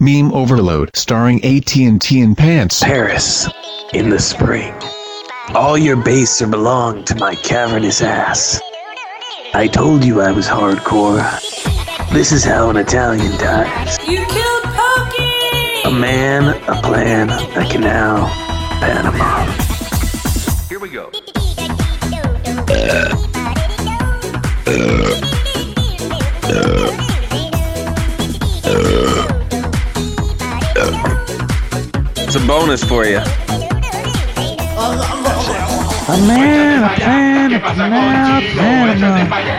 Meme Overload starring AT&T and Pants. Paris, in the spring. All your base are belong to my cavernous ass. I told you I was hardcore. This is how an Italian dies. You killed Pokey! A man, a plan, a canal, Panama. Here we go. It's a bonus for you. A man, a plan, a canal, Panama.